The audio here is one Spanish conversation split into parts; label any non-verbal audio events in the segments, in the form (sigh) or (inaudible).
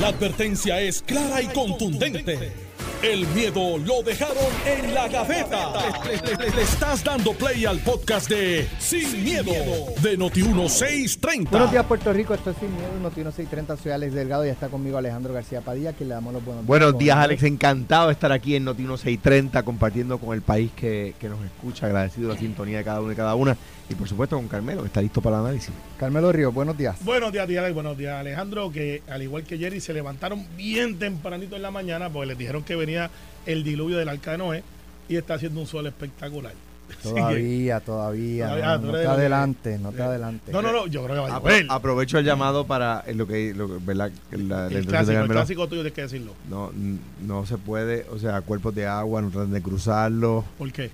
La advertencia es clara y contundente. El miedo lo dejaron en la gaveta. Le, le- le estás dando play al podcast de Sin, miedo, de Noti1630. Buenos días, Puerto Rico. Esto es Sin Miedo, Noti 630. Soy Alex Delgado y está conmigo Alejandro García Padilla, que le damos los buenos días. Buenos días, Alex. Encantado de estar aquí en Noti 1630 compartiendo con el país que, que nos escucha. Agradecido la sintonía de cada uno y cada una. Y por supuesto con Carmelo, que está listo para el análisis. Carmelo Ríos, buenos días. Buenos días, tía Alex. Buenos días, Alejandro. Que al igual que Jerry, se levantaron bien tempranito en la mañana porque les dijeron que venía el diluvio del arca de Noé y está haciendo un sol espectacular. Que- Todavía, todavía. Todavía, no, no te adelante, no te adelante. No, no, no, yo creo que va a llover. aprovecho el llamado para eh, lo que, lo que- ¿verdad? La, El de clásico, el clásico tuyo, tienes que decirlo. No, no se puede, o sea, cuerpos de agua, no traten de cruzarlos. ¿Por qué?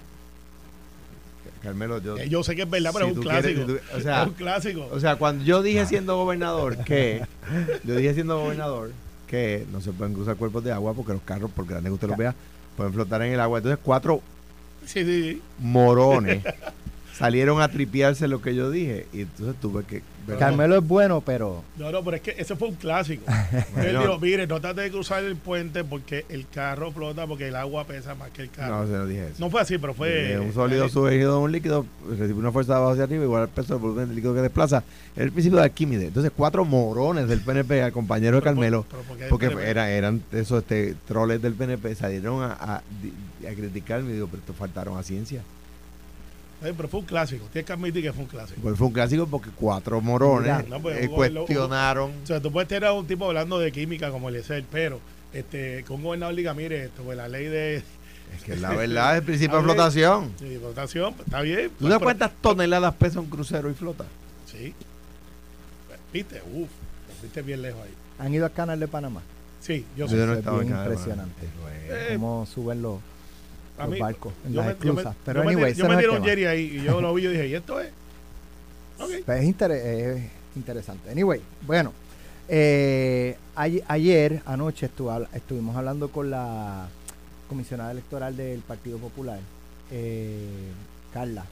Carmelo, yo. Eh, yo sé que es verdad, pero si es un quieres- clásico. tú- o sea, es un clásico. O sea, cuando yo dije siendo gobernador que, yo dije siendo gobernador que no se pueden cruzar cuerpos de agua porque los carros, por grandes que usted los vea, pueden flotar en el agua. Entonces cuatro sí, sí, sí. morones salieron a tripearse lo que yo dije y entonces tuve que... ver- Carmelo es bueno, pero No, no, pero es que ese fue un clásico. (laughs) Él dijo, mire, no trate de cruzar el puente porque el carro flota porque el agua pesa más que el carro. No, No, se lo dije eso. fue así, pero fue... Eh, un sólido sumergido en un líquido recibe una fuerza de abajo hacia arriba igual al peso del volumen del líquido que desplaza. Es el principio de Arquímedes. Entonces cuatro morones del PNP al compañero de Pero por- Carmelo pero porque- Porque pero- era, eran esos este, troles del PNP, salieron a, a, a criticarme y digo, pero esto faltaron a ciencia. Pero fue un clásico. Tienes que admitir que fue un clásico. Pues fue un clásico porque cuatro morones no, pues, eh, cuestionaron. O sea, tú puedes tener a un tipo hablando de química como Eliezer, pero este, que un gobernador diga, mire, esto, pues, la ley de, (laughs) Es que la verdad es el principio de (laughs) flotación. de votación, pues, está bien. ¿Tú pues, sabes pero- cuántas toneladas pesa un crucero y flota? Sí. Viste, uff, viste bien lejos ahí. han ido al canal de Panamá. Sí, yo Yo sé. no es bien impresionante. bueno. Eh, Cómo suben los, a los mí- barcos en las me- yo me- esclusas. Pero yo me anyway, tiré- yo me no tema. Jerry ahí y yo lo vi y dije, ¿y esto es? Ok. Pues es, inter- es interesante. Anyway, bueno, eh, ay- ayer, anoche, estu- estuvimos hablando con la comisionada electoral del Partido Popular, eh, Carla.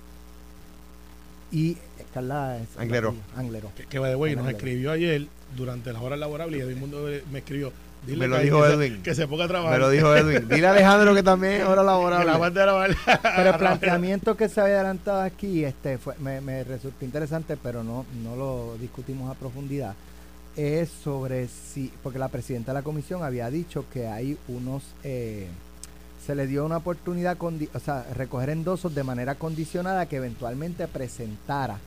Y eh, Carla es. Anglero. Anglero. Que, que by the way, nos escribió ayer durante las horas laborables y todo el mundo me escribió. Dile Me lo que, dijo que Edwin. Se, que se ponga a trabajar. Me lo dijo Edwin. Dile a Alejandro que también es hora (laughs) Que la. Pero el (laughs) planteamiento que se había adelantado aquí este fue, me, me resultó interesante, pero no, no lo discutimos a profundidad. Es sobre si, porque la presidenta de la comisión había dicho que hay unos, eh, se le dio una oportunidad, condi- o sea, recoger endosos de manera condicionada que eventualmente presentara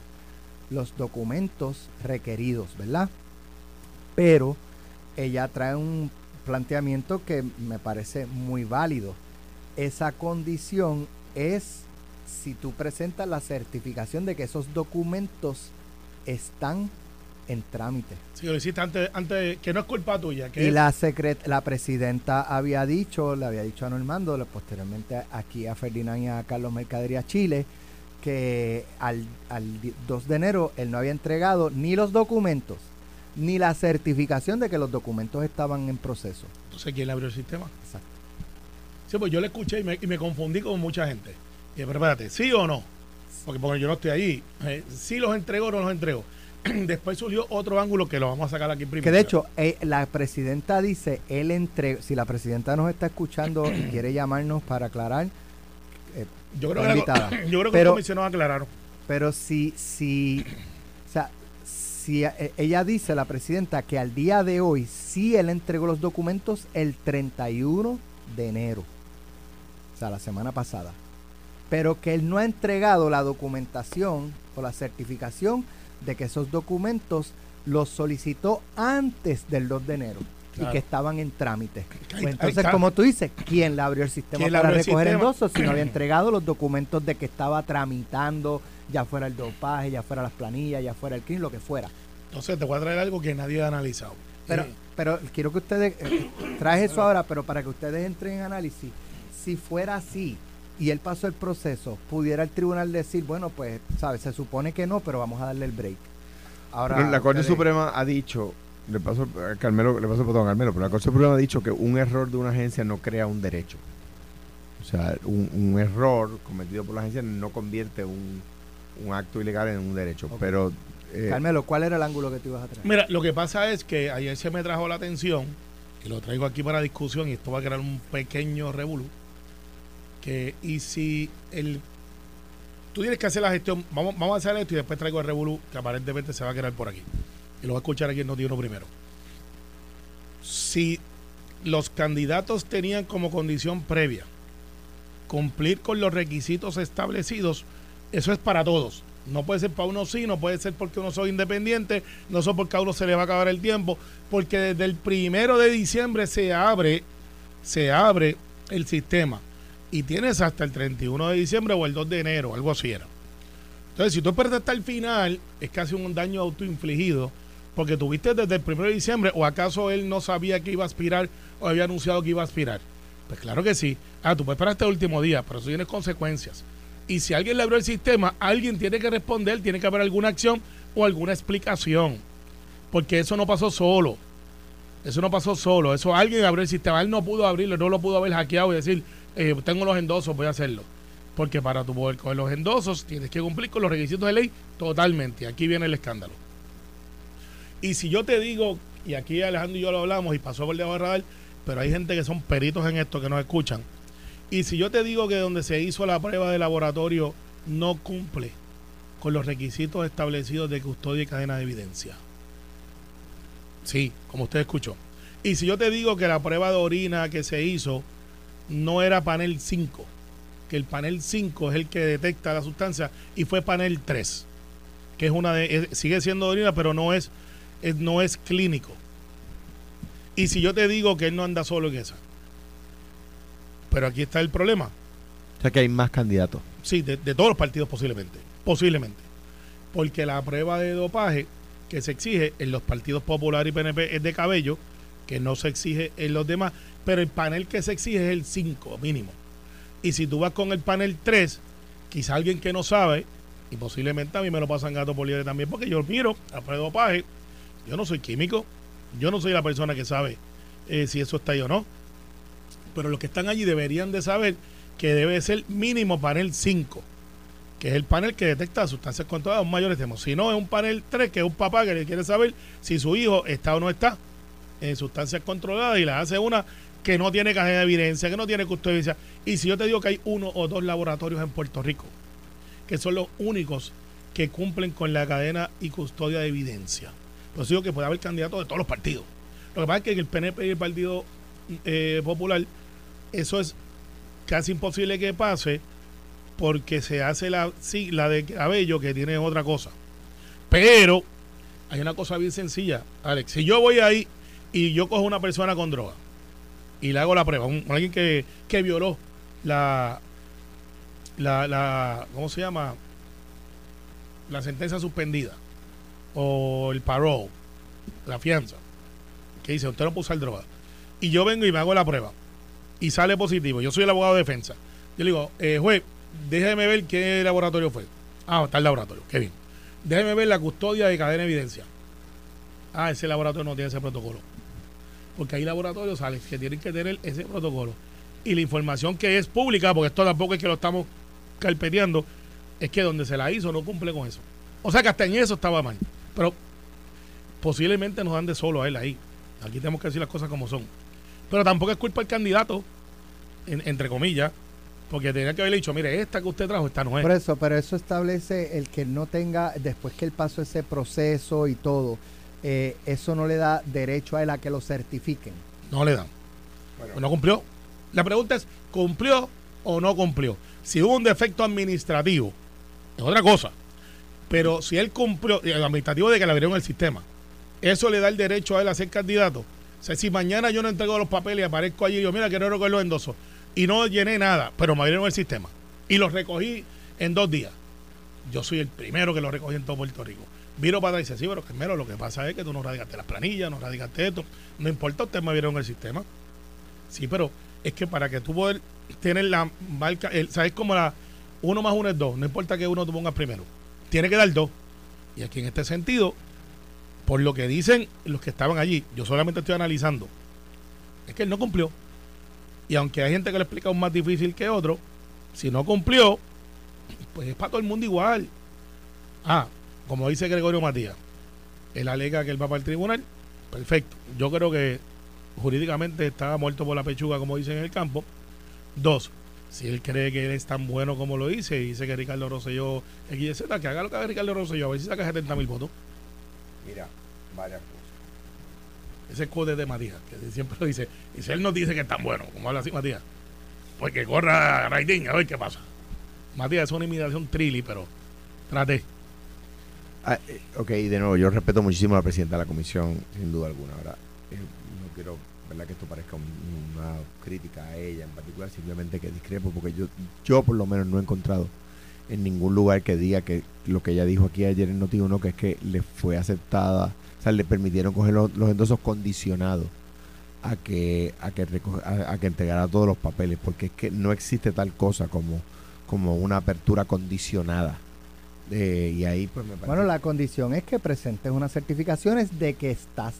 los documentos requeridos, ¿verdad? Pero ella trae un planteamiento que me parece muy válido esa condición es si tú presentas la certificación de que esos documentos están en trámite. Sí, lo hiciste antes, antes, que no es culpa tuya. Que Y es- la secret la presidenta había dicho, le había dicho a Normando, posteriormente aquí a Ferdinand y a Carlos Mercadería Chile, que al, al di- 2 de enero él no había entregado ni los documentos, ni la certificación de que los documentos estaban en proceso. Entonces, ¿quién le abrió el sistema? Exacto. Sí, pues yo le escuché y me, y me confundí con mucha gente. Y dije, pero espérate, ¿sí o no? Porque, porque yo no estoy ahí. Eh, ¿Sí los entregó o no los entregó? (clears throat) Después surgió otro ángulo que lo vamos a sacar aquí primero. Que de hecho, eh, la presidenta dice, él entre, si la presidenta nos está escuchando y quiere llamarnos para aclarar, eh, yo creo que, la- (clears throat) yo creo que Pero- los comisionados aclararon. pero si, si, si eh, ella dice, la presidenta, que al día de hoy sí él entregó los documentos el 31 de enero, o sea, la semana pasada, pero que él no ha entregado la documentación o la certificación de que esos documentos los solicitó antes del 2 de enero y que estaban en trámite. Pues entonces, como tú dices, ¿quién le abrió el sistema ¿Quién le para el recoger sistema? endosos si no había (clears throat) entregado los documentos de que estaba tramitando, ya fuera el dopaje, ya fuera las planillas, ya fuera el CRIM, lo que fuera? Entonces te voy a traer algo que nadie ha analizado. Pero, Eh, pero quiero que ustedes, eh, traes eso ahora, pero para que ustedes entren en análisis, si fuera así y él pasó el proceso, pudiera el tribunal decir, bueno, pues, ¿sabes? Se supone que no, pero vamos a darle el break. Ahora, Pero la Corte ustedes- Suprema ha dicho, le paso a Carmelo, le paso el botón a Carmelo, pero la Corte Suprema ha dicho que un error de una agencia no crea un derecho. O sea, un, un error cometido por la agencia no convierte un, un acto ilegal en un derecho. Pero eh, Carmelo, ¿cuál era el ángulo que tú ibas a traer? Mira, lo que pasa es que ayer se me trajo la atención, y lo traigo aquí para discusión, y esto va a crear un pequeño revolú, que y si el... Tú tienes que hacer la gestión, vamos, vamos a hacer esto y después traigo el revolú, que aparentemente se va a crear por aquí. Y lo voy a escuchar aquí en Notiuno primero. Si los candidatos tenían como condición previa cumplir con los requisitos establecidos, eso es para todos. No puede ser para uno sí, no puede ser porque uno soy independiente, no es porque a uno se le va a acabar el tiempo, porque desde el primero de diciembre se abre, se abre el sistema y tienes hasta el 31 de diciembre o el 2 de enero, algo así era. Entonces, si tú esperas hasta el final, es casi un daño autoinfligido, porque tuviste desde el 1 de diciembre, o acaso él no sabía que iba a aspirar o había anunciado que iba a aspirar. Pues claro que sí. Ah, tú puedes esperar hasta el último día, pero eso tiene consecuencias. Y si alguien le abrió el sistema, alguien tiene que responder, tiene que haber alguna acción o alguna explicación. Porque eso no pasó solo. Eso no pasó solo. Eso alguien abrió el sistema. Él no pudo abrirlo, no lo pudo haber hackeado y decir, eh, tengo los endosos, voy a hacerlo. Porque para tu poder coger los endosos, tienes que cumplir con los requisitos de ley totalmente. Aquí viene el escándalo. Y si yo te digo, y aquí Alejandro y yo lo hablamos y pasó por debajo del radar, pero hay gente que son peritos en esto que nos escuchan. Y si yo te digo que donde se hizo la prueba de laboratorio no cumple con los requisitos establecidos de custodia y cadena de evidencia. Sí, como usted escuchó. Y si yo te digo que la prueba de orina que se hizo no era panel 5, que el panel 5 es el que detecta la sustancia y fue panel 3, que es una de sigue siendo orina, pero no es, es no es clínico. Y si yo te digo que él no anda solo en esa. Pero aquí está el problema. O sea que hay más candidatos. Sí, de, de todos los partidos posiblemente. Posiblemente. Porque la prueba de dopaje que se exige en los partidos Popular y PNP es de cabello, que no se exige en los demás, pero el panel que se exige es el 5 mínimo. Y si tú vas con el panel 3, quizá alguien que no sabe, y posiblemente a mí me lo pasan gato por liebre también, porque yo miro la prueba de dopaje, yo no soy químico, yo no soy la persona que sabe eh, si eso está ahí o no, pero los que están allí deberían de saber que debe ser mínimo panel 5, que es el panel que detecta sustancias controladas a un mayor extremo. Si no, es un panel 3, que es un papá que le quiere saber si su hijo está o no está en sustancias controladas y le hace una que no tiene cadena de evidencia, que no tiene custodia. Y si yo te digo que hay uno o dos laboratorios en Puerto Rico, que son los únicos que cumplen con la cadena y custodia de evidencia, pues digo que puede haber candidatos de todos los partidos. Lo que pasa es que el PNP y el Partido eh, Popular, eso es casi imposible que pase porque se hace la sigla de cabello que tiene otra cosa. Pero hay una cosa bien sencilla, Alex. Si yo voy ahí y yo cojo una persona con droga y le hago la prueba, un, alguien que, que violó la, la, la, ¿cómo se llama? La sentencia suspendida o el parole, la fianza, que dice, usted no puede usar droga. Y yo vengo y me hago la prueba y sale positivo. Yo soy el abogado de defensa. Yo le digo, eh, juez, déjeme ver qué laboratorio fue. Ah, está el laboratorio, qué bien. Déjeme ver la custodia de cadena de evidencia. Ah, ese laboratorio no tiene ese protocolo. Porque hay laboratorios, Alex, que tienen que tener ese protocolo. Y la información que es pública, porque esto tampoco es que lo estamos carpeteando, es que donde se la hizo no cumple con eso. O sea que hasta en eso estaba mal. Pero posiblemente nos dan de solo a él ahí. Aquí tenemos que decir las cosas como son. Pero tampoco es culpa del candidato, en- entre comillas, porque tenía que haberle dicho, mire, esta que usted trajo, esta no es. Por eso, pero eso establece el que no tenga, después que él pasó ese proceso y todo, eh, eso no le da derecho a él a que lo certifiquen. No le dan. No cumplió. La pregunta es, ¿cumplió o no cumplió? Si hubo un defecto administrativo, es otra cosa. Pero si él cumplió, el administrativo de que le abrieron el sistema, eso le da el derecho a él a ser candidato. O sea, si mañana yo no entrego los papeles y aparezco allí y yo, mira, quiero recoger los endosos, y no llené nada, pero me abrieron el sistema, y los recogí en dos días, yo soy el primero que los recogí en todo Puerto Rico. Viro para atrás y dice, sí, pero Carmelo, lo que pasa es que tú no radicaste las planillas, no radicaste esto. No importa, ustedes me vieron el sistema. Sí, pero es que para que tú poder tener la marca, el, ¿sabes cómo la uno más uno es dos? No importa que uno tú pongas primero. Tiene que dar dos. Y aquí en este sentido, por lo que dicen los que estaban allí, yo solamente estoy analizando, es que él no cumplió. Y aunque hay gente que le explica un más difícil que otro, si no cumplió, pues es para todo el mundo igual. Ah, como dice Gregorio Matías, él alega que él va para el tribunal, perfecto. Yo creo que jurídicamente está muerto por la pechuga, como dicen en el campo. Dos, si él cree que él es tan bueno como lo dice y dice que Ricardo Rosselló XZ, que haga lo que haga Ricardo Rosselló, a ver si saca 70 mil votos. Mira, varias cosas. Ese code de Matías, que siempre lo dice. Y si él nos dice que es tan bueno, como habla así Matías, pues que corra Raidín a ver qué pasa. Matías es una imitación trilly, pero trate. Ah, eh, ok, de nuevo, yo respeto muchísimo a la presidenta de la comisión, sin duda alguna. Ahora, eh, no quiero ¿verdad? que esto parezca un- una crítica a ella en particular, simplemente que discrepo, porque yo, yo por lo menos no he encontrado en ningún lugar que diga que lo que ella dijo aquí ayer en Noti1, que es que le fue aceptada, o sea, le permitieron coger los, los endosos condicionados a que a que a que entregara todos los papeles, porque es que no existe tal cosa como, como una apertura condicionada. Eh, y ahí pues me parece Bueno, la condición es que presentes unas certificaciones de que estás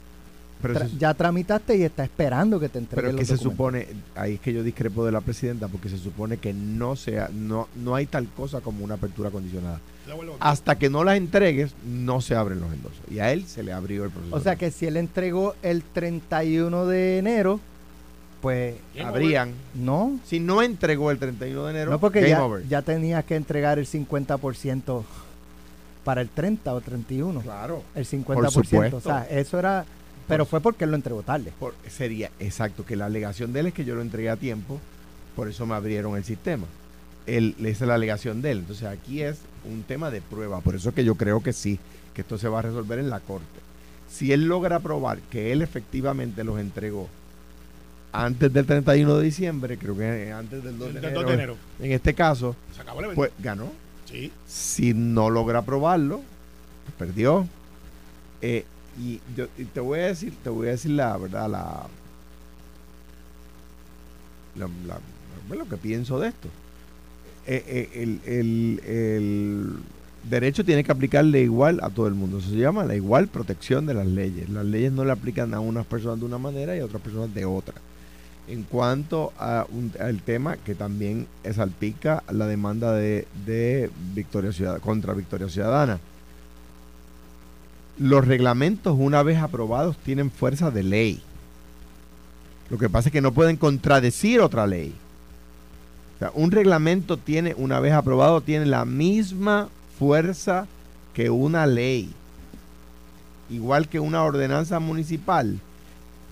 pero tra- ya tramitaste y está esperando que te Pero entreguen es que los se documentos. supone, ahí es que yo discrepo de la presidenta, porque se supone que no sea, no, no hay tal cosa como una apertura condicionada. Hasta que no las entregues, no se abren los endosos. Y a él se le abrió el proceso. O sea que si él entregó el 31 de enero, pues habrían. no. Si no entregó el 31 de enero, No, porque game ya, over. ya tenías que entregar el 50% para el 30 o 31. Claro. El 50%. supuesto. O sea, eso era. Pero fue porque él lo entregó tarde. Por- sería exacto que la alegación de él es que yo lo entregué a tiempo, por eso me abrieron el sistema. Él, esa es la alegación de él. Entonces aquí es un tema de prueba, por eso es que yo creo que sí, que esto se va a resolver en la corte. Si él logra probar que él efectivamente los entregó antes del 31 de diciembre, creo que antes del 2 de Del enero, 2 de enero. en este caso, Se acabó el evento. pues ganó. sí. Si no logra probarlo, pues perdió. Eh, y yo y te voy a decir, te voy a decir la verdad, la, lo que pienso de esto. Eh, eh, el, el- el derecho tiene que aplicarle igual a todo el mundo. Eso se llama la igual protección de las leyes. Las leyes no le aplican a unas personas de una manera y a otras personas de otra. En cuanto a un- al tema que también salpica la demanda de, de Victoria Ciudad, contra Victoria Ciudadana. Los reglamentos, una vez aprobados, tienen fuerza de ley. Lo que pasa es que no pueden contradecir otra ley. O sea, un reglamento tiene, una vez aprobado, tiene la misma fuerza que una ley. Igual que una ordenanza municipal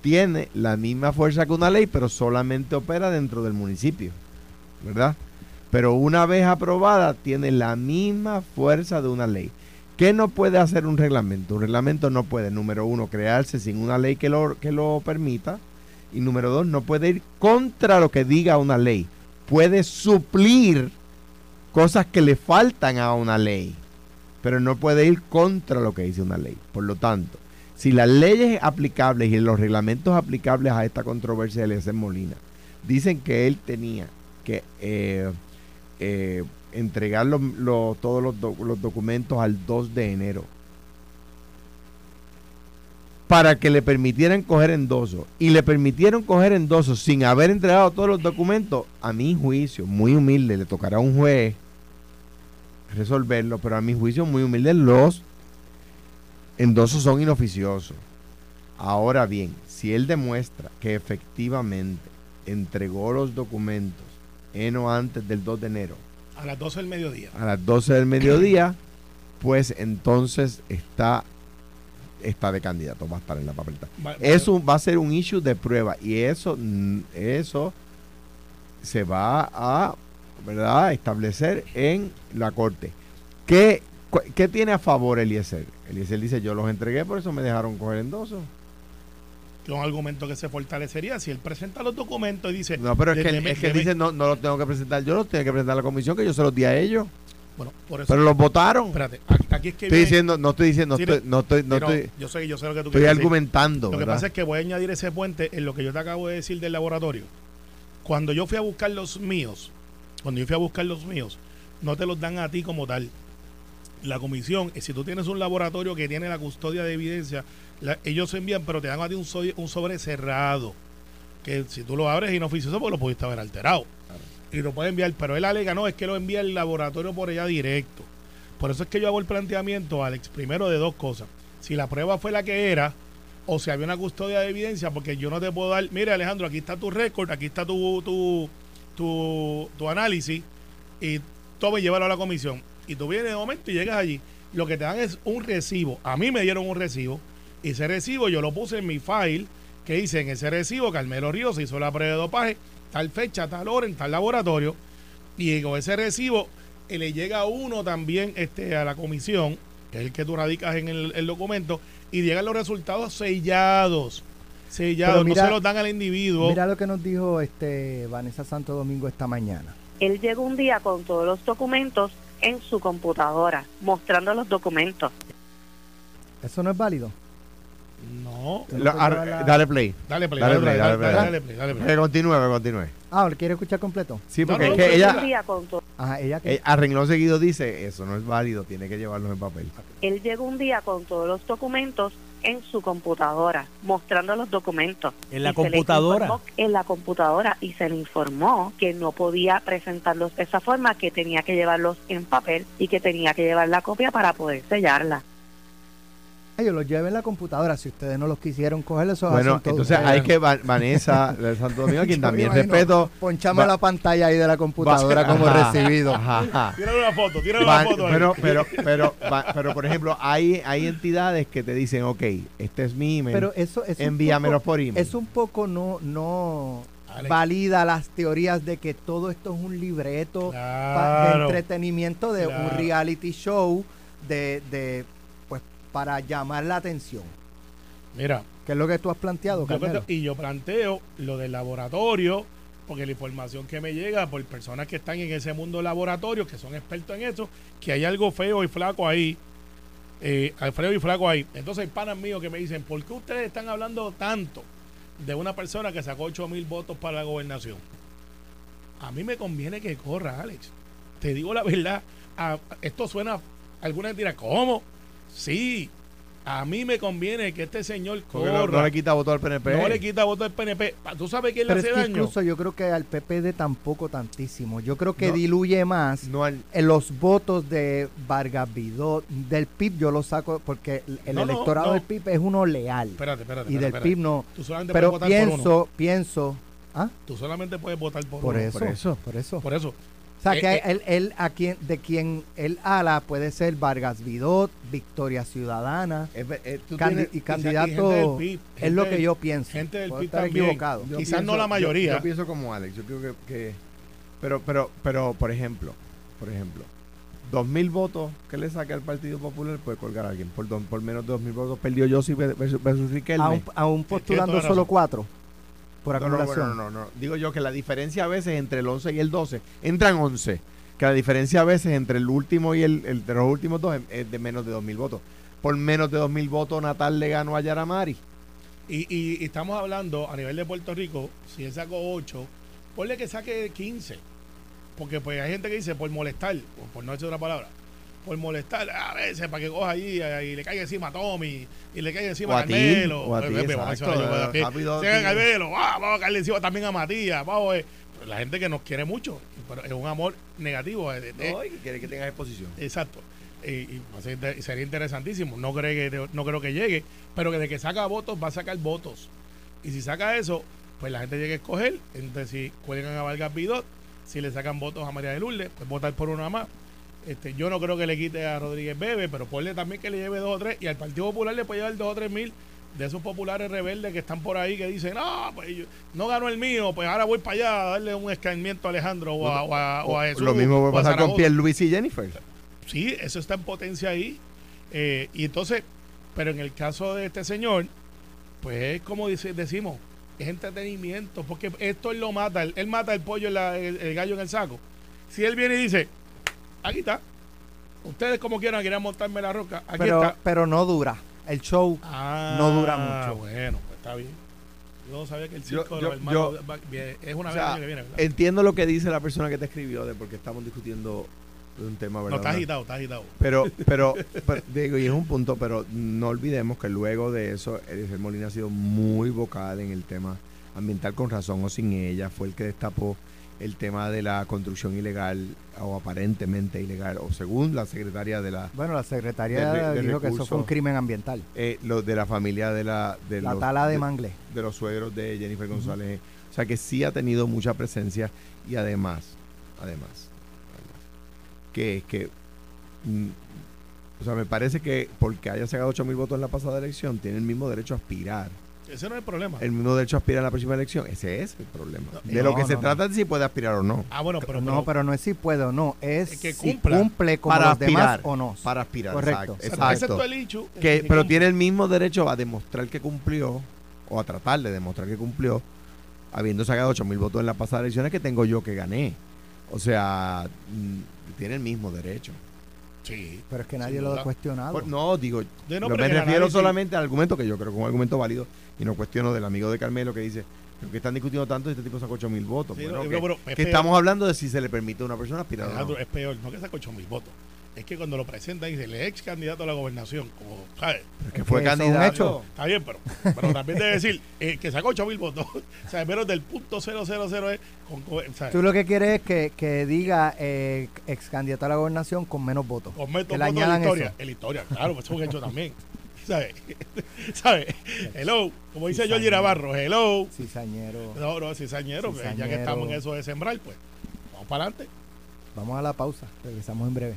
tiene la misma fuerza que una ley, pero solamente opera dentro del municipio, ¿verdad? Pero una vez aprobada, tiene la misma fuerza de una ley. ¿Qué no puede hacer un reglamento? Un reglamento no puede, número uno, crearse sin una ley que lo, que lo permita. Y número dos, no puede ir contra lo que diga una ley. Puede suplir cosas que le faltan a una ley, pero no puede ir contra lo que dice una ley. Por lo tanto, si las leyes aplicables y los reglamentos aplicables a esta controversia de Eliezer Molina dicen que él tenía que eh, eh, entregar todos los, los documentos al 2 de enero para que le permitieran coger endoso y le permitieron coger endoso sin haber entregado todos los documentos, a mi juicio, muy humilde, le tocará a un juez resolverlo, pero a mi juicio muy humilde los endosos son inoficiosos. Ahora bien, si él demuestra que efectivamente entregó los documentos en o antes del 2 de enero A las 12 del mediodía. a las 12 del mediodía, pues entonces está está de candidato, va a estar en la papeleta. Va- Eso va a ser un issue de prueba y eso eso se va a ¿verdad? establecer en la corte. ¿Qué, ¿Qué tiene a favor Eliezer? Eliezer dice, yo los entregué, por eso me dejaron coger endoso. Que un argumento que se fortalecería si él presenta los documentos y dice No, pero es que, deme- es que él dice, no, no los tengo que presentar, yo los tengo que presentar la comisión, que yo se los di a ellos, bueno por eso pero los votaron. espérate aquí, es que Estoy viene- diciendo, no estoy diciendo, estoy, no estoy, no estoy, yo sé yo sé lo que tú estoy quieres decir. argumentando, Lo que ¿verdad? pasa es que voy a añadir ese puente en lo que yo te acabo de decir del laboratorio. Cuando yo fui a buscar los míos, cuando yo fui a buscar los míos, no te los dan a ti como tal. La comisión, si tú tienes un laboratorio que tiene la custodia de evidencia, la- ellos envían, pero te dan a ti un, so- un sobre cerrado. Que si tú lo abres inoficioso, pues lo pudiste haber alterado. Y lo puede enviar, pero él alega, no, es que lo envía el laboratorio por ella directo. Por eso es que yo hago el planteamiento, Alex, primero de dos cosas. Si la prueba fue la que era, o si había una custodia de evidencia, porque yo no te puedo dar, mire Alejandro, aquí está tu récord, aquí está tu, tu, tu, tu análisis, y toma y llévalo a la comisión. Y tú vienes de momento y llegas allí. Lo que te dan es un recibo. A mí me dieron un recibo. Y ese recibo yo lo puse en mi file, que dice en ese recibo, Carmelo Ríos se hizo la prueba de dopaje, tal fecha, tal hora, en tal laboratorio. Y con ese recibo eh, le llega a uno también este, a la comisión, que es el que tú radicas en el, el documento, y llegan los resultados sellados. Sellados, mira- no se los dan al individuo. Mira lo que nos dijo este Vanessa Santo Domingo esta mañana. Él llegó un día con todos los documentos en su computadora, mostrando los documentos. ¿Eso no es válido? No, puedes ar- la- dale play. dale play, Dale dale, play, play, dale, dale play, play. dale play, dale play. Que continúe, que continúe. Ah, ¿lo quiere escuchar completo? Sí, porque no, es no, que llegó un ella, Ajá, ella que... eh, a renglón seguido dice, eso no es válido, tiene que llevarlos en papel. él llegó un día con todos los documentos en su computadora, mostrando los documentos. ¿En la Y computadora? informó- En la computadora y se le informó que no podía presentarlos de esa forma, que tenía que llevarlos en papel y que tenía que llevar la copia para poder sellarla. Yo los lleve en la computadora. Si ustedes no los quisieron coger, eso Bueno, entonces hay que Va- Vanessa de Santo Domingo, a quien (laughs) también respeto. Ponchame la pantalla ahí de la computadora como Ajá, recibido. ajá, ajá. Tírale una foto, tírale Van- una foto. ahí. pero, pero, pero, va- pero, por ejemplo, hay, hay entidades que te dicen, ok, este es mi email, Pero eso es envíamelo poco- por email. Es un poco no, no Alex. valida las teorías de que todo esto es un libreto de entretenimiento de un reality show de, de para llamar la atención. Mira, ¿Qué es lo que tú has planteado, yo y yo planteo lo del laboratorio, porque la información que me llega por personas que están en ese mundo laboratorio, que son expertos en eso, que hay algo feo y flaco ahí. Eh, feo y flaco ahí. Entonces hay panas míos que me dicen, ¿por qué ustedes están hablando tanto de una persona que sacó 8 mil votos para la gobernación? A mí me conviene que corra, Alex. Te digo la verdad. a- esto suena, alguna dirá, ¿cómo? Sí. A mí me conviene que este señor no, corra. no le quita voto al PNP. No le quita voto al PNP. ¿Tú sabes quién le Pero es hace que daño? incluso yo creo que al PPD tampoco tantísimo. Yo creo que No. diluye más No al- en los votos de Vargas Vidot. Del PIB yo lo saco porque el el No, no, electorado no. del PIB es uno leal. Espérate, espérate. y del espérate, PIB no. Tú solamente Pero puedes votar por uno. pienso, pienso. ¿Ah? Tú solamente puedes votar por, Por uno. eso, por eso. por eso. Por eso. O sea, Eh, que eh. él, él a quien, de quien él ala puede ser Vargas Vidot, Victoria Ciudadana, eh, tú candi- tienes- y y candidato. gente del PIB, es lo que yo pienso. gente del Puedo PIB estar también. equivocado. yo Quizás no la yo- mayoría. Yo, pienso como Alex. Yo creo que, que- pero, pero, pero, por ejemplo, por ejemplo, dos mil votos que le saque al Partido Popular puede colgar a alguien. Por, dos- por menos de dos mil votos perdió Yossi versus, versus Riquelme. Aún, aún postulando solo cuatro. Por No, no, acumulación. bueno, no, no, no. Digo yo que la diferencia a veces entre el 11 y el 12, entran 11. Que la diferencia a veces entre el último y el, el de los últimos dos es, es de menos de 2.000 votos. Por menos de 2.000 votos, Natal le ganó a Yaramari. Y, y- y estamos hablando a nivel de Puerto Rico, si él sacó 8, ponle que saque 15. Porque pues hay gente que dice por molestar, o por no decir otra palabra, por molestar a veces para que coja ahí eh, y le caiga encima a Tommy y le caiga encima a Carmelo. pues, vamos a sí. Carmelo, vamos a caerle encima también a Matías, vamos eh. La gente que nos quiere mucho, pero es un amor negativo. eh, No, y que quiere que tengas exposición. Exacto. Y, sería interesantísimo. No, creo que, no creo que llegue, pero que de que saca votos, va a sacar votos. Y si saca eso, pues la gente llega a escoger. Entonces, si cuelgan a Vargas Vidot, si le sacan votos a María de Lourdes, pues votar por una más. Este, yo no creo que le quite a Rodríguez Bebe, pero ponle también que le lleve dos o tres. Y al Partido Popular le puede llevar dos o tres mil de esos populares rebeldes que están por ahí que dicen, no, pues yo- no ganó el mío, pues ahora voy para allá a darle un escarmiento a Alejandro o a, o a- o a Jesús. Lo mismo o a pasar con. Pierre Luis y Jennifer. Sí, eso está en potencia ahí. Eh, y entonces, pero en el caso de este señor, pues es como dice, decimos, es entretenimiento, porque esto él lo mata, él, él mata el pollo, la- el, el gallo en el saco. Si él viene y dice, aquí está, ustedes como quieran, quieran montarme la roca, aquí pero, está. pero no dura. El show Ah, no dura mucho. Bueno, pues está bien. Yo no sabía que el Yo- circo de los hermanos yo- es una O vez sea, que viene, ¿verdad? Entiendo lo que dice la persona que te escribió de porque estamos discutiendo de un tema, no, ¿verdad? está agitado, está agitado. Pero, (laughs) pero, pero, digo, y es un punto, pero no olvidemos que luego de eso, Eliezer Molina ha sido muy vocal en el tema ambiental con razón o sin ella, fue el que destapó el tema de la construcción ilegal o aparentemente ilegal, o según la secretaria de la Bueno, la secretaria De- de dijo que eso fue un crimen ambiental. eh, lo- de la familia de la de La los, tala de de- mangle. de los suegros de Jennifer González. O sea que sí ha tenido mucha presencia y además, además, además, que es que, mm, o sea, me parece que porque haya sacado 8 mil votos en la pasada elección, tiene el mismo derecho a aspirar. Ese no es el problema. El mismo derecho a aspirar a la próxima elección. Ese es el problema. No, de lo no, que se no, trata es si puede aspirar o no. ah, bueno, pero, no, pero no es si puede o no, es, Es que si cumple como Para los demás aspirar. o no. Para aspirar. Correcto. Exacto. Exacto. Ese es exacto. todo el hecho. que, que pero tiene el mismo derecho a demostrar que cumplió o a tratar de demostrar que cumplió habiendo sacado 8 mil votos en las pasadas elecciones que tengo yo que gané o sea mm, tiene el mismo derecho Sí. Pero es que nadie lo ha cuestionado. Por- no digo no, me refiero solamente al argumento que yo creo que es un argumento válido y no cuestiono del amigo de Carmelo que dice lo que están discutiendo tanto este tipo sacó 8 mil votos Sí, Bueno, no, que, pero- pero es que estamos hablando de si se le permite a una persona aspirar o no. Alejandro, es peor, no que saca 8 mil votos. Es que cuando lo presentan dice el ex candidato a la gobernación, como, ¿sabes? Que Es fue que un candidato hecho. Está bien, pero, pero también debe decir eh, que sacó 8 mil votos. (laughs) o sea, menos del punto 000 es con. Tú lo que quieres es que, que diga eh, ex candidato a la gobernación con menos votos. Con menos votos en la historia. eso. En la historia, claro, eso es un hecho también. (laughs) ¿Sabes? (laughs) ¿Sabes? Hello, como dice Georgie señor. Navarro, hello. Cizañero. No, no, cizañero, ya que Cizañero. estamos en eso de sembrar, pues vamos para adelante. Vamos a la pausa. Regresamos en breve.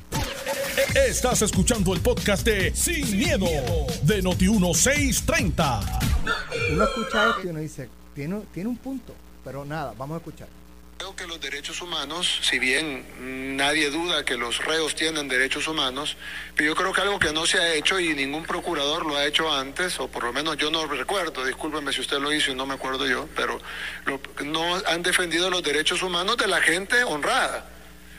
Estás escuchando el podcast de Sin, miedo, de Noti1630. Uno escucha esto y uno dice, tiene, tiene un punto. Pero nada, vamos a escuchar. Que los derechos humanos, si bien nadie duda que los reos tienen derechos humanos, pero yo creo que algo que no se ha hecho y ningún procurador lo ha hecho antes, o por lo menos yo no recuerdo, discúlpeme si usted lo hizo y no me acuerdo yo, pero lo- no han defendido los derechos humanos de la gente honrada.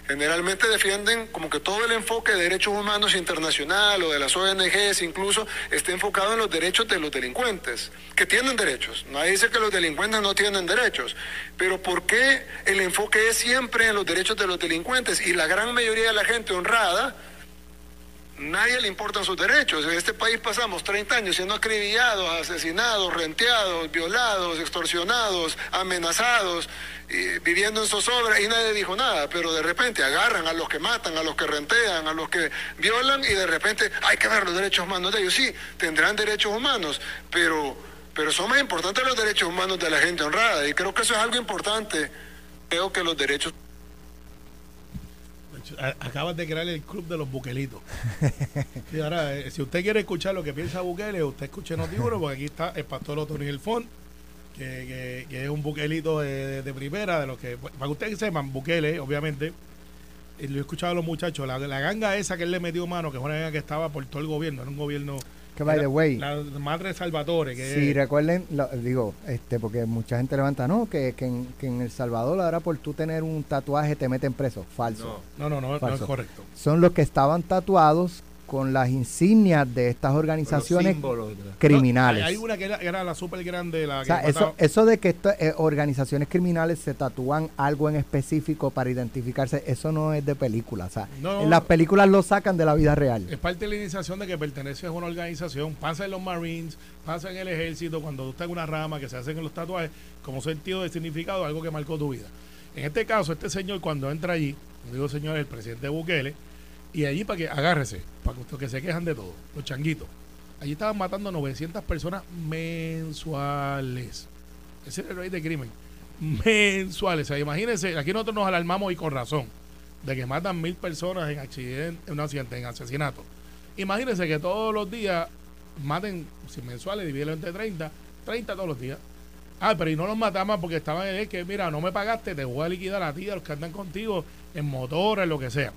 Generalmente defienden como que todo el enfoque de derechos humanos internacional o de las ONGs incluso está enfocado en los derechos de los delincuentes, que tienen derechos. Nadie dice que los delincuentes no tienen derechos, pero ¿por qué el enfoque es siempre en los derechos de los delincuentes? Y la gran mayoría de la gente honrada, nadie le importan sus derechos. En este país pasamos 30 años siendo acribillados, asesinados, renteados, violados, extorsionados, amenazados, viviendo en zozobra y nadie dijo nada. Pero de repente agarran a los que matan, a los que rentean, a los que violan y de repente hay que ver los derechos humanos de ellos. Sí, tendrán derechos humanos, pero, pero son más importantes los derechos humanos de la gente honrada. Y creo que eso es algo importante. Creo que los derechos Acabas de crear el club de los buquelitos. (laughs) Y ahora, eh, si usted quiere escuchar lo que piensa Bukele, usted escuche Notiuno, porque aquí está el pastor Otto Font, que, que, que es un buquelito de, de- de primera, de los que, para que ustedes sepan, Bukele, obviamente, y lo he escuchado a los muchachos, la, la ganga esa que él le metió mano, que es una ganga que estaba por todo el gobierno, era un gobierno... Que by the way, La madre Salvatore, que si es- recuerden, lo- digo, este, porque mucha gente levanta, no, que, que, en, que en El Salvador ahora por tú tener un tatuaje te meten preso. Falso. No, no, no, no es Falso. correcto. Son los que estaban tatuados con las insignias de estas organizaciones criminales. No, hay, hay una que era, era la super grande, la O que sea, eso, de que esto, eh, organizaciones criminales se tatúan algo en específico para identificarse, eso no es de película. O sea, No. en las películas lo sacan de la vida real. Es parte de la iniciación de que pertenece a una organización. Pasa en los Marines, pasa en el ejército, cuando tú estás en una rama que se hacen en los tatuajes, como sentido de significado, algo que marcó tu vida. En este caso, este señor cuando entra allí, digo señor, el presidente Bukele, y allí para que, agárrese, para que, se quejan de todo, los changuitos. Allí estaban matando 900 personas mensuales. Ese es el rey de crimen. Mensuales. O imagínense, aquí nosotros nos alarmamos y con razón, de que matan mil personas en accidente, en un accidente, en asesinato. Imagínense que todos los días maten, si mensuales, divídelo entre 30, 30 todos los días. Ah, pero y no los matamos porque estaban en el que, mira, no me pagaste, te voy a liquidar a ti, a los que andan contigo, en motores, lo que sea.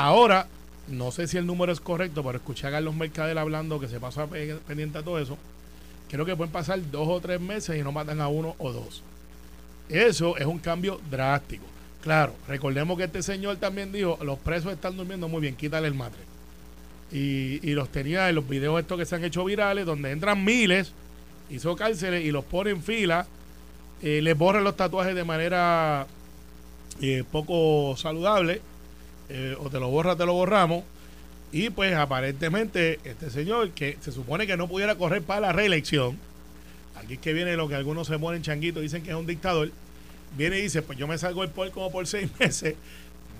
Ahora, no sé si el número es correcto, pero escuché a Carlos Mercader hablando que se pasa pe- pendiente a todo eso. Creo que pueden pasar dos o tres meses y no matan a uno o dos. Eso es un cambio drástico. Claro, recordemos que este señor también dijo, los presos están durmiendo muy bien, quítale el matre. Y, y los tenía en los videos estos que se han hecho virales, donde entran miles, hizo cárceles y los pone en fila, eh, les borran los tatuajes de manera eh, poco saludable, eh, o te lo borra, te lo borramos. Y pues aparentemente este señor, que se supone que no pudiera correr para la reelección, Aquí es que viene lo que algunos se ponen changuitos, dicen que es un dictador. Viene y dice, pues yo me salgo del poder como por seis (laughs) meses,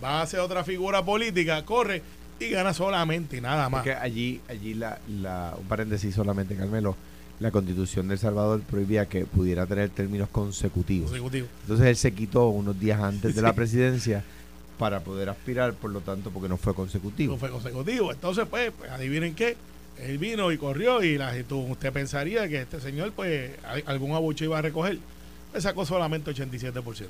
va a ser otra figura política, corre y gana solamente y nada más. Porque allí, allí la, la, un paréntesis solamente, Carmelo, la constitución de El Salvador prohibía que pudiera tener términos consecutivos. Consecutivo. Entonces él se quitó unos días antes de la presidencia para poder aspirar, por lo tanto, porque no fue consecutivo. No fue consecutivo. Entonces, pues, pues, adivinen qué. Él vino y corrió y la, usted pensaría que este señor, pues, algún abucho iba a recoger. Sacó solamente 87%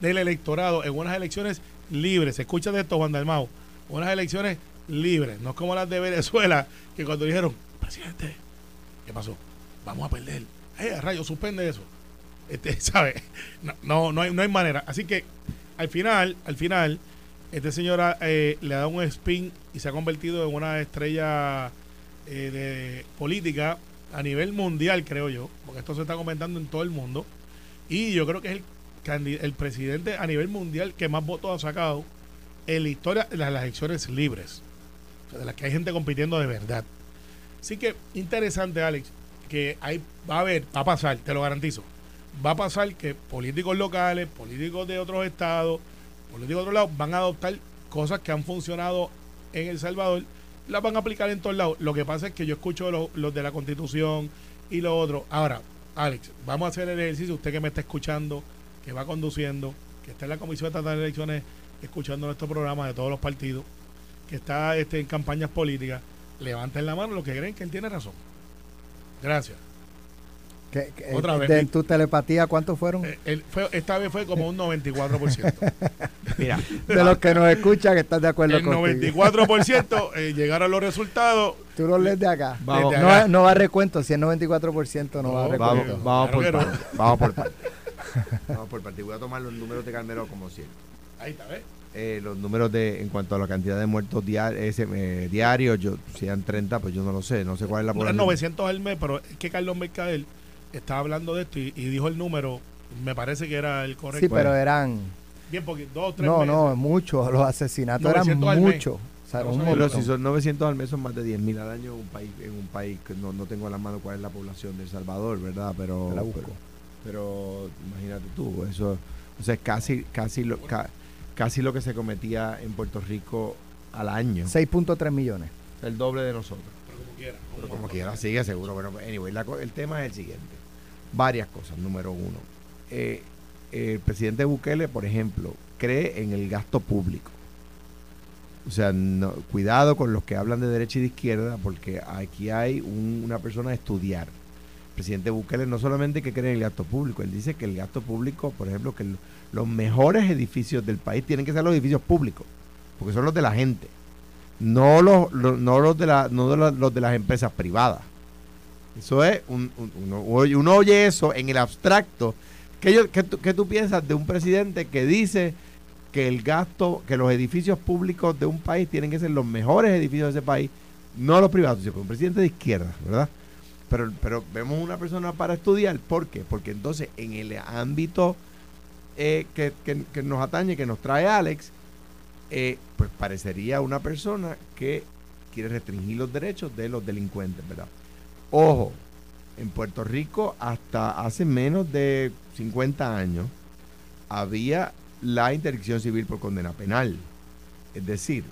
del electorado en unas elecciones libres. Escucha de esto, Juan Dalmau. Unas elecciones libres, no como las de Venezuela, que cuando dijeron, presidente, ¿qué pasó? Vamos a perder. Eh, rayo, suspende eso. Este, (laughs) ¿sabe? No, no, no hay, no hay manera. Así que al final, al final, este señor eh, le dado un spin y se ha convertido en una estrella eh, de política a nivel mundial, creo yo, porque esto se está comentando en todo el mundo. Y yo creo que es el, presidente a nivel mundial que más votos ha sacado en la historia de las, las elecciones libres, o sea, de las que hay gente compitiendo de verdad. Así que interesante, Alex, que hay, va a haber, va a pasar, te lo garantizo, va a pasar que políticos locales, políticos de otros estados, políticos de otros lados van a adoptar cosas que han funcionado en El Salvador, las van a aplicar en todos lados. Lo que pasa es que yo escucho los, los de la constitución y lo otro. Ahora, Alex, vamos a hacer el ejercicio, usted que me está escuchando, que va conduciendo, que está en la Comisión Estatal de Elecciones escuchando nuestro programa de todos los partidos, que está este, en campañas políticas, levanten la mano los que creen que él tiene razón. Gracias. Otra vez, de tu telepatía, ¿cuántos fueron? Eh, fue- esta vez fue como un 94%. (laughs) Mira, (laughs) de los que nos escuchan que están de acuerdo El contigo. 94% eh, llegaron los resultados. Tú los lees de acá. Vamos. Desde No, acá. no va a recuento, si es 94% no, va a No, recuento. vamos, vamos Claro por no. parte. Vamos por parte. (laughs) Vamos por parte. Voy a tomar los números de Carmelo como siempre. Ahí está, ¿ves? Eh, los números de en cuanto a la cantidad de muertos diar- ese, eh, diarios, yo, si eran 30, pues yo no lo sé, no sé cuál es la No población. 900 al mes, pero es que Carlos Mercader estaba hablando de esto y, y dijo el número. Me parece que era el correcto. Sí, pero eran. Bien, porque dos o tres No, meses. no, muchos. Los asesinatos eran 900 al mes. muchos. O sea, No un sabía. Pero si son 900 al mes son más de 10.000 al año en un país en un país que no, no tengo a la mano cuál es la población de El Salvador, ¿verdad? Pero Te la busco. pero, pero imagínate tú, eso o sea, casi casi lo ca- casi lo que se cometía en Puerto Rico al año, 6.3 millones. el doble de nosotros. Pero como quiera. Pero como quiera, sigue seguro. Bueno, pues, anyway, la co- el tema es el siguiente. Varias cosas. Número uno, eh, el presidente Bukele, por ejemplo, cree en el gasto público. O sea, no- cuidado con los que hablan de derecha y de izquierda, porque aquí hay un- una persona a estudiar. El presidente Bukele no solamente que cree en el gasto público, él dice que el gasto público, por ejemplo, que los mejores edificios del país tienen que ser los edificios públicos, porque son los de la gente no los, los- no los de la, no de los de las empresas privadas. Eso es un, un- uno, uno oye eso en el abstracto. ¿Qué, yo- qué qué tú piensas de un presidente que dice que el gasto, que los edificios públicos de un país tienen que ser los mejores edificios de ese país, no los privados? Yo, Un presidente de izquierda, ¿verdad? Pero, pero vemos una persona para estudiar. ¿Por qué? Porque entonces en el ámbito eh, que, que- que nos atañe, que nos trae Alex, eh, pues parecería una persona que quiere restringir los derechos de los delincuentes, ¿verdad? Ojo, en Puerto Rico hasta hace menos de 50 años había la interdicción civil por condena penal. Es decir,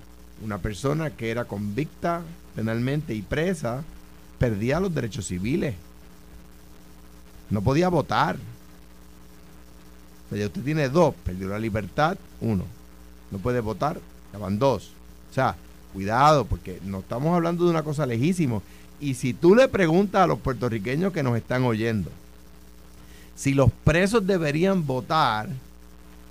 una persona que era convicta penalmente y presa perdía los derechos civiles. No podía votar. O sea, ya usted tiene dos, perdió la libertad, uno no puede votar, ya van dos. O sea, cuidado, porque no estamos hablando de una cosa lejísimo. Y si tú le preguntas a los puertorriqueños que nos están oyendo, si los presos deberían votar,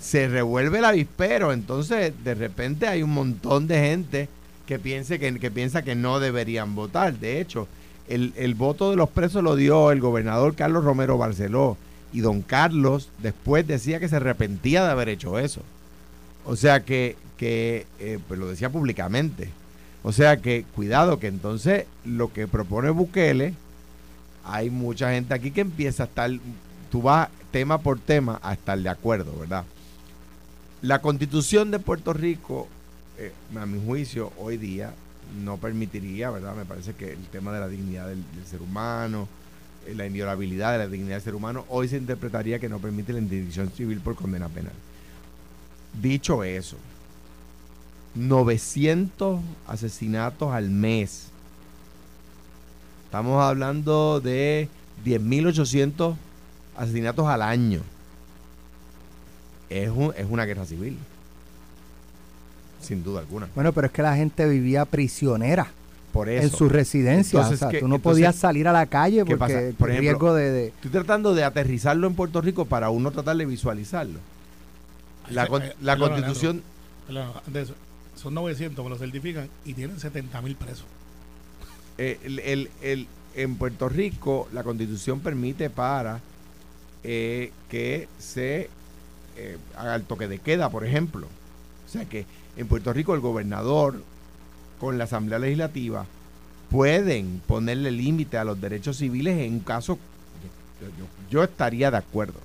se revuelve el avispero. Entonces, de repente hay un montón de gente que, piense que, que piensa que no deberían votar. De hecho, el, el voto de los presos lo dio el gobernador Carlos Romero Barceló. Y don Carlos después decía que se arrepentía de haber hecho eso. O sea que, que eh, pues lo decía públicamente. O sea que cuidado que entonces lo que propone Bukele, hay mucha gente aquí que empieza a estar, tú vas tema por tema a estar de acuerdo, ¿verdad? La constitución de Puerto Rico, eh, a mi juicio, hoy día no permitiría, ¿verdad? Me parece que el tema de la dignidad del, ser humano, eh, la inviolabilidad de la dignidad del ser humano, hoy se interpretaría que no permite la interdicción civil por condena penal. Dicho eso, 900 asesinatos al mes. Estamos hablando de 10.800 asesinatos al año. Es, un- es una guerra civil. Sin duda alguna. Bueno, pero es que la gente vivía prisionera Por eso. en su residencia. Entonces, o sea, ¿qué- tú no entonces, podías salir a la calle ¿qué porque pasa? Por ejemplo, riesgo de, de- Estoy tratando de aterrizarlo en Puerto Rico para uno tratar de visualizarlo. La, Ay, con- la constitución, Perdón, antes de eso, son 900, me lo certifican y tienen 70 mil presos. eh, el- el- el- en Puerto Rico, la constitución permite para eh, que se eh, haga el toque de queda, por ejemplo. O sea que en Puerto Rico el gobernador con la Asamblea Legislativa pueden ponerle límite a los derechos civiles en un caso, yo, yo- yo estaría de acuerdo,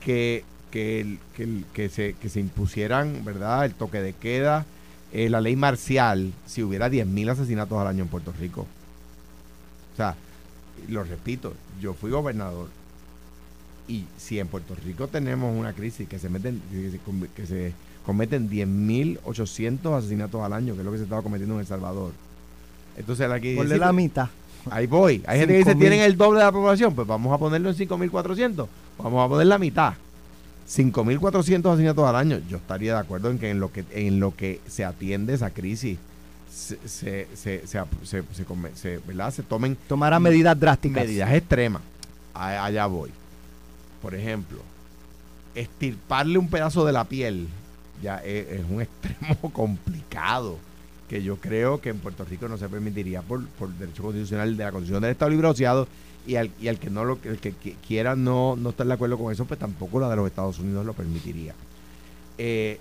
que, que, el- que, el- que se, que se impusieran, ¿verdad?, el toque de queda, eh, la ley marcial, si hubiera 10.000 asesinatos al año en Puerto Rico. O sea, lo repito, yo fui gobernador y si en Puerto Rico tenemos una crisis que se meten que se, que se cometen 10.800 asesinatos al año, que es lo que se estaba cometiendo en El Salvador. Entonces aquí ponle dice- la mitad. Ahí voy. Hay gente que dice, 5.000. tienen el doble de la población. Pues vamos a ponerlo en 5.400. Vamos a poner la mitad. 5.400 asesinatos al año. Yo estaría de acuerdo en que en lo que, en lo que se atiende esa crisis se, se, se, se, se- se come- se- ¿verdad? se tomen Tomara medidas drásticas. medidas extremas. Allá voy. Por ejemplo, estirparle un pedazo de la piel ya es, es un (laughs) extremo complicado que yo creo que en Puerto Rico no se permitiría por, por derecho constitucional de la Constitución del Estado Libre Asociado y al, y al que no lo el que qui- quiera no, no estar de acuerdo con eso, pues tampoco la de los Estados Unidos lo permitiría. Eh,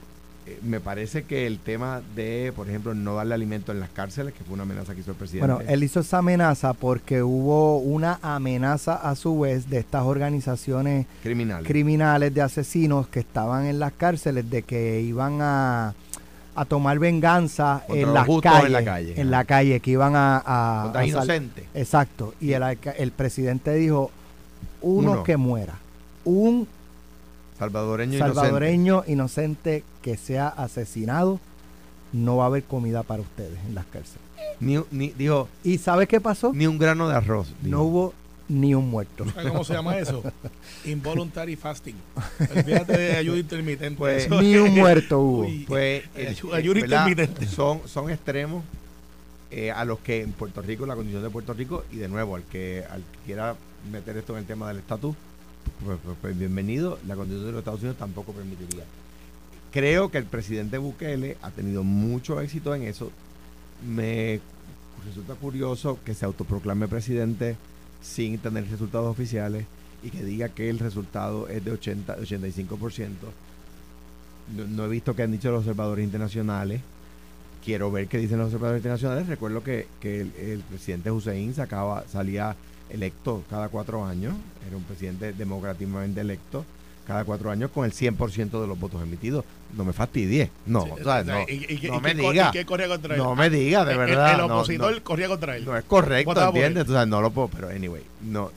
eh, me parece que el tema de, por ejemplo, no darle alimento en las cárceles, que fue una amenaza que hizo el presidente. Bueno, él hizo esa amenaza porque hubo una amenaza a su vez de estas organizaciones criminal. criminales de asesinos que estaban en las cárceles de que iban a, a tomar venganza en las justos en calles, la calle. en la calle, que iban a, a- Contra a sal- inocente. Exacto. Y el, el presidente dijo uno, Uno. que muera, un Salvadoreño inocente. salvadoreño inocente que sea asesinado, no va a haber comida para ustedes en las cárceles. Ni, ni- dijo, ¿Y sabes qué pasó? ni un grano de arroz. dijo. No hubo ni un muerto. ¿Sabes cómo se llama eso? (laughs) Involuntary fasting. De ayuda intermitente. Pues, Eso ni un muerto hubo. Uy, Pues, eh, ayuda- eh, intermitente. Son, son extremos eh, a los que en Puerto Rico, la condición de Puerto Rico, y de nuevo, al que, al que quiera meter esto en el tema del estatus, pues, pues- pues bienvenido, la constitución de los Estados Unidos tampoco permitiría. Creo que el presidente Bukele ha tenido mucho éxito en eso. Me resulta curioso que se autoproclame presidente sin tener resultados oficiales y que diga que el resultado es de 80, 85%. No, no he visto que han dicho los observadores internacionales. Quiero ver qué dicen los observadores internacionales. Recuerdo que, que el, presidente Hussein salía electo cada cuatro años. Era un presidente democráticamente electo cada cuatro años con el 100% de los votos emitidos. No me fastidie. No, Sí, o sea, o no, y- y- y- no y me diga. y qué corría contra él? No me diga, de El- verdad. El, opositor no. corría contra él. No es correcto, ¿entiendes? Entonces no lo puedo, pero anyway, no.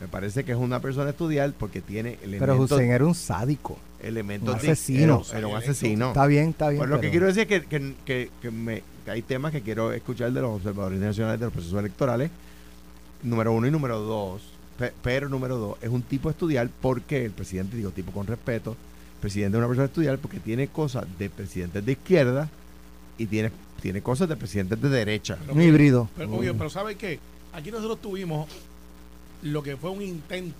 Me parece que es una persona estudiar porque tiene Pero elementos, Hussein era un sádico. elementos un de- asesino. Era, era un asesino. Está bien, está bien. Pues lo que pero- quiero decir es que, que- que- que me- que hay temas que quiero escuchar de los observadores nacionales de los procesos electorales. Número uno y número dos. Pe- Pero número dos, es un tipo a estudiar porque el presidente, digo tipo con respeto, el presidente es una persona a estudiar porque tiene cosas de presidentes de izquierda y tiene, tiene cosas de presidentes de derecha. Pero un híbrido. Pero, oye, pero ¿sabes qué? Aquí nosotros tuvimos lo que fue un intento.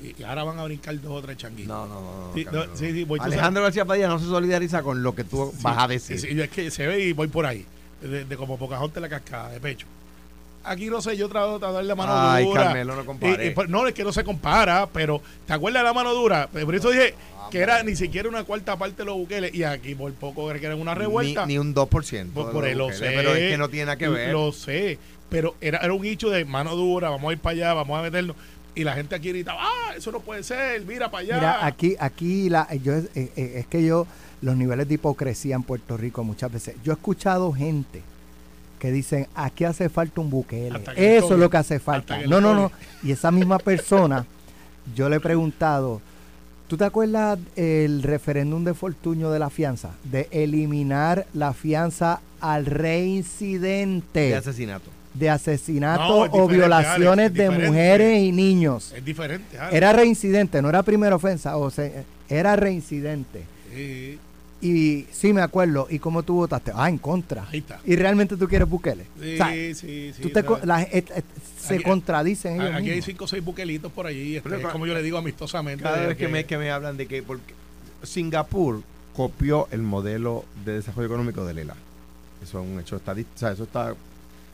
Y, ahora van a brincar dos o tres changuitos. No, no, no. no, Sí, no, no. sí, sí, voy, Alejandro García Padilla no se solidariza con lo que tú vas a decir. sí, es que se ve y voy por ahí. De, de como Pocahontas la cascada, de pecho. Aquí no sé, yo trato de dar la mano Ay, dura. Carmelo, no compare. y, pues, no, es que no se compara, pero ¿te acuerdas de la mano dura? Pues, Por eso dije que era ni siquiera una cuarta parte de los buqueles y aquí por poco que eran una revuelta. Ni, ni un 2%. Por, de por él lo sé. Pero es que no tiene nada que ver. Lo sé. Pero era, era un hecho de mano dura, vamos a ir para allá, vamos a meternos. Y la gente aquí gritaba, ah, eso no puede ser, mira para allá. Mira, aquí, aquí la, yo, eh, eh, es que yo, los niveles de hipocresía en Puerto Rico muchas veces, yo he escuchado gente que dicen, aquí hace falta un Bukele. Hasta que le Eso es lo que hace falta. que No, no, no. Y esa misma persona, yo le he preguntado, ¿tú te acuerdas el referéndum de Fortuño de la fianza? De eliminar la fianza al reincidente De asesinato. de asesinato No, o violaciones de mujeres y niños. Es diferente. Era reincidente, no era primera ofensa, o sea, era reincidente. Sí, Y sí me acuerdo. ¿Y cómo tú votaste? Ah, en contra. ahí está. Y realmente tú quieres Bukele. Sí, O sea, sí, sí. tú te la- et- et- se Aquí- contradicen ellos Aquí hay cinco o seis buquelitos por allí. este, Pero, es como yo le digo amistosamente. Cada vez que me, que me hablan de que porque Singapur copió el modelo de desarrollo económico de Lela. Eso es un hecho estadístico. O sea, eso está.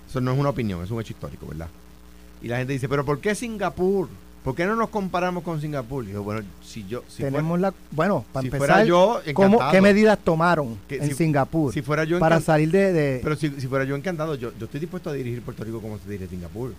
Eso no es una opinión, es un hecho histórico, ¿verdad? Y la gente dice, ¿pero por qué Singapur? ¿Por qué no nos comparamos con Singapur? Yo, bueno, si yo. Si Tenemos la. Bueno, para si empezar, fuera yo, ¿cómo-. ¿qué medidas tomaron Que en si- Singapur Si fuera yo para salir de. de- Pero si, si fuera yo encantado, yo, yo estoy dispuesto a dirigir Puerto Rico como se dirige Singapur.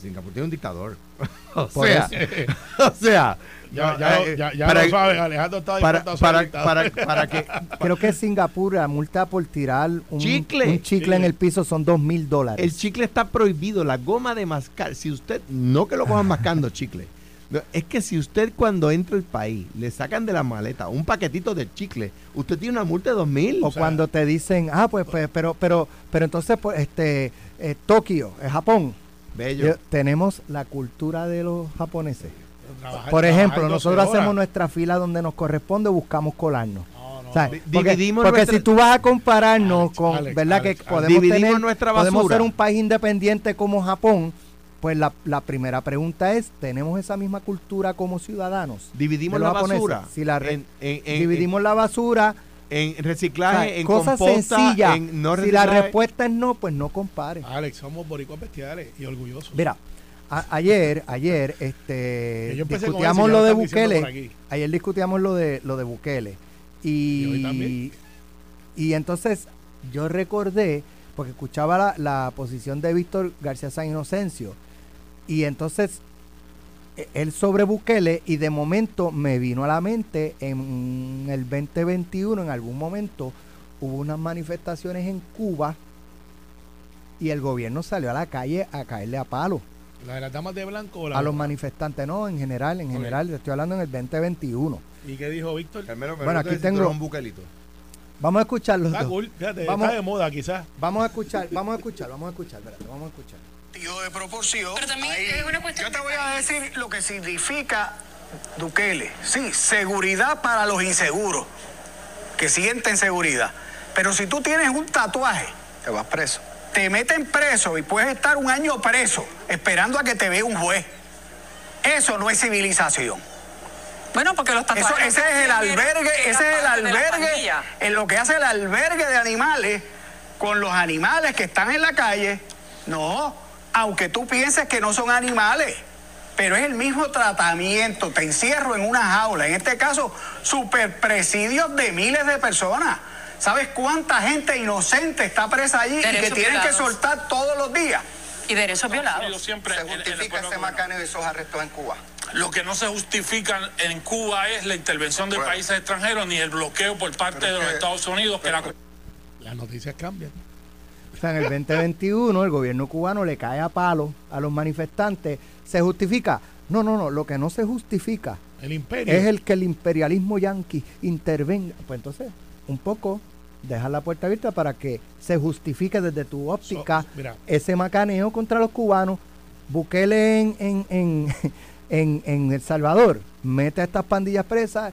Singapur tiene un dictador. (laughs) o sea, (laughs) o sea, Ya, ya, eh, ya, ya para- lo sabes, Alejandro está para, para, para, para que (laughs) creo que Singapur la multa por tirar un Chicle. un chicle en el piso son dos mil dólares. el chicle está prohibido, la goma de mascar. Si usted, no que lo cojan mascando chicle, no, es que si usted cuando entra al país le sacan de la maleta un paquetito de chicle, usted tiene una multa de dos mil. o cuando te dicen, ah, pues, pues, pero, pero, pero entonces, pues, este, eh, Tokio, eh, Japón, Bello. yo- tenemos la cultura de los japoneses. Trabajar- Por ejemplo, 12 nosotros horas. hacemos nuestra fila donde nos corresponde, buscamos colarnos. No, no, O sea, no. Di- porque dividimos porque nuestra- si tú vas a compararnos Alex, con, Alex, ¿verdad? Alex, que podemos Dividimos tener, nuestra podemos ser un país independiente como Japón, pues la, la primera pregunta es, ¿tenemos esa misma cultura como ciudadanos? Dividimos la japoneses? basura. Si la re- en, en- en- dividimos la basura, en, o reciclaje, sea, en cosas composta, sencillas. en no si la respuesta es no, pues no compare. Alex, somos boricuas bestiales y orgullosos. Mira, a- ayer, ayer, este, discutíamos lo lo de Bukele. por aquí. Ayer discutíamos lo de lo de Bukele. Y Y, hoy también. y entonces yo recordé, porque escuchaba la, la posición de Víctor García San Inocencio, y entonces él sobre Bukele, y de momento me vino a la mente en el 2021, en algún momento, hubo unas manifestaciones en Cuba y el gobierno salió a la calle a caerle a palo La de las damas de blanco. o la- a los manifestantes, no, en general, en general, estoy hablando en el 2021. ¿Y qué dijo Víctor? Carmelo, Bueno, aquí tengo- un buquelito. Vamos a escuchar los Está cool, fíjate, Vamos- está de moda quizás. Vamos a escuchar, vamos a escuchar, vamos a escuchar, espérate, vamos a escuchar. Sentido de proporción. Pero también Ahí- es una cuestión yo te voy a decir lo que significa Bukele. Sí, seguridad para los inseguros, que sienten seguridad. Pero si tú tienes un tatuaje, te vas preso. Te meten preso y puedes estar un año preso esperando a que te vea un juez. Eso no es civilización. Bueno, porque los Eso, tatuajes. ese es el albergue, ese es el albergue, en lo que hace el albergue de animales con los animales que están en la calle. No, aunque tú pienses que no son animales, pero es el mismo tratamiento. Te encierro en una jaula, en este caso, superpresidios de miles de personas. ¿Sabes cuánta gente inocente está presa allí y que tienen que soltar todos los días? Y derechos violados. siempre Se justifica ese macano y esos arrestos en Cuba. Lo que no se justifica en Cuba es la intervención de Bueno. países extranjeros ni el bloqueo por parte Pero de los que- Estados Unidos que la Las noticias cambian. O sea, en el 2021 el gobierno cubano le cae a palo a los manifestantes. ¿Se justifica? No, no, no. Lo que no se justifica El imperio. es el que el imperialismo yanqui intervenga. Pues entonces, un poco, deja la puerta abierta para que se justifique desde tu óptica So, mira. ese macaneo contra los cubanos. Bukele en, en, en, (laughs) en, en El Salvador mete a estas pandillas presas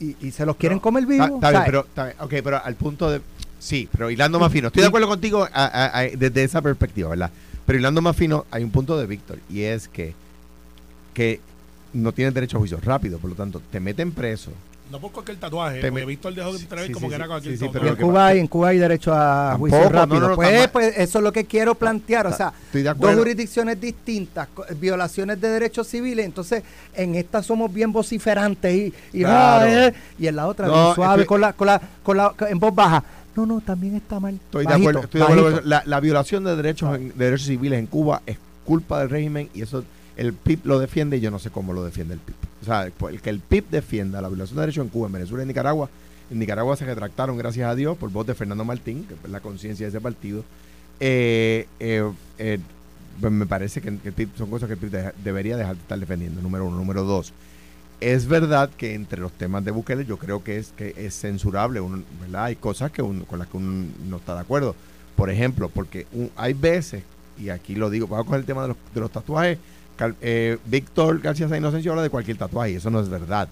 y, y se los quieren comer Está, vivos. está bien, ¿sabes? pero, está bien, ok, pero al punto de... Sí, pero hilando más fino. Estoy de acuerdo contigo a- a- a- desde esa perspectiva, ¿verdad? Pero hilando más fino, hay un punto de Víctor, y es que, que no tienes derecho a juicio rápido, por lo tanto, te meten preso. No por cualquier tatuaje. Te porque Víctor dejó de entrever sí, como sí, que era sí, cualquier sí, sí, tatuaje. pero en Cuba, hay, en Cuba hay derecho a Tampoco, juicio rápido. no, no, pues, pues eso es lo que quiero plantear. O sea, Estoy de dos jurisdicciones distintas, violaciones de derechos civiles. Entonces, en esta somos bien vociferantes y, y, Claro. ah, eh, y en la otra No, bien suave, estoy- con la, con la, con la, en voz baja. No, no, también está mal. Estoy de acuerdo, estoy de acuerdo. La, la violación de derechos, en- de derechos civiles en Cuba es culpa del régimen y eso el PIB lo defiende y yo no sé cómo lo defiende el PIB. O sea, el que el PIB defienda la violación de derechos en Cuba, en Venezuela y en Nicaragua En Nicaragua se retractaron, gracias a Dios, por voz de Fernando Martín, que es la conciencia de ese partido. Eh, eh, eh, pues me parece que, que el PIB son cosas que el PIB deja- debería dejar de estar defendiendo, número uno. Número dos, es verdad que entre los temas de Bukele yo creo que es que es censurable, uno, ¿verdad? Hay cosas que uno- con las que uno no está de acuerdo. Por ejemplo, porque un- hay veces, y aquí lo digo, vamos con el tema de los, de los tatuajes, eh, Víctor García San Inocencio habla de cualquier tatuaje, y eso no es verdad,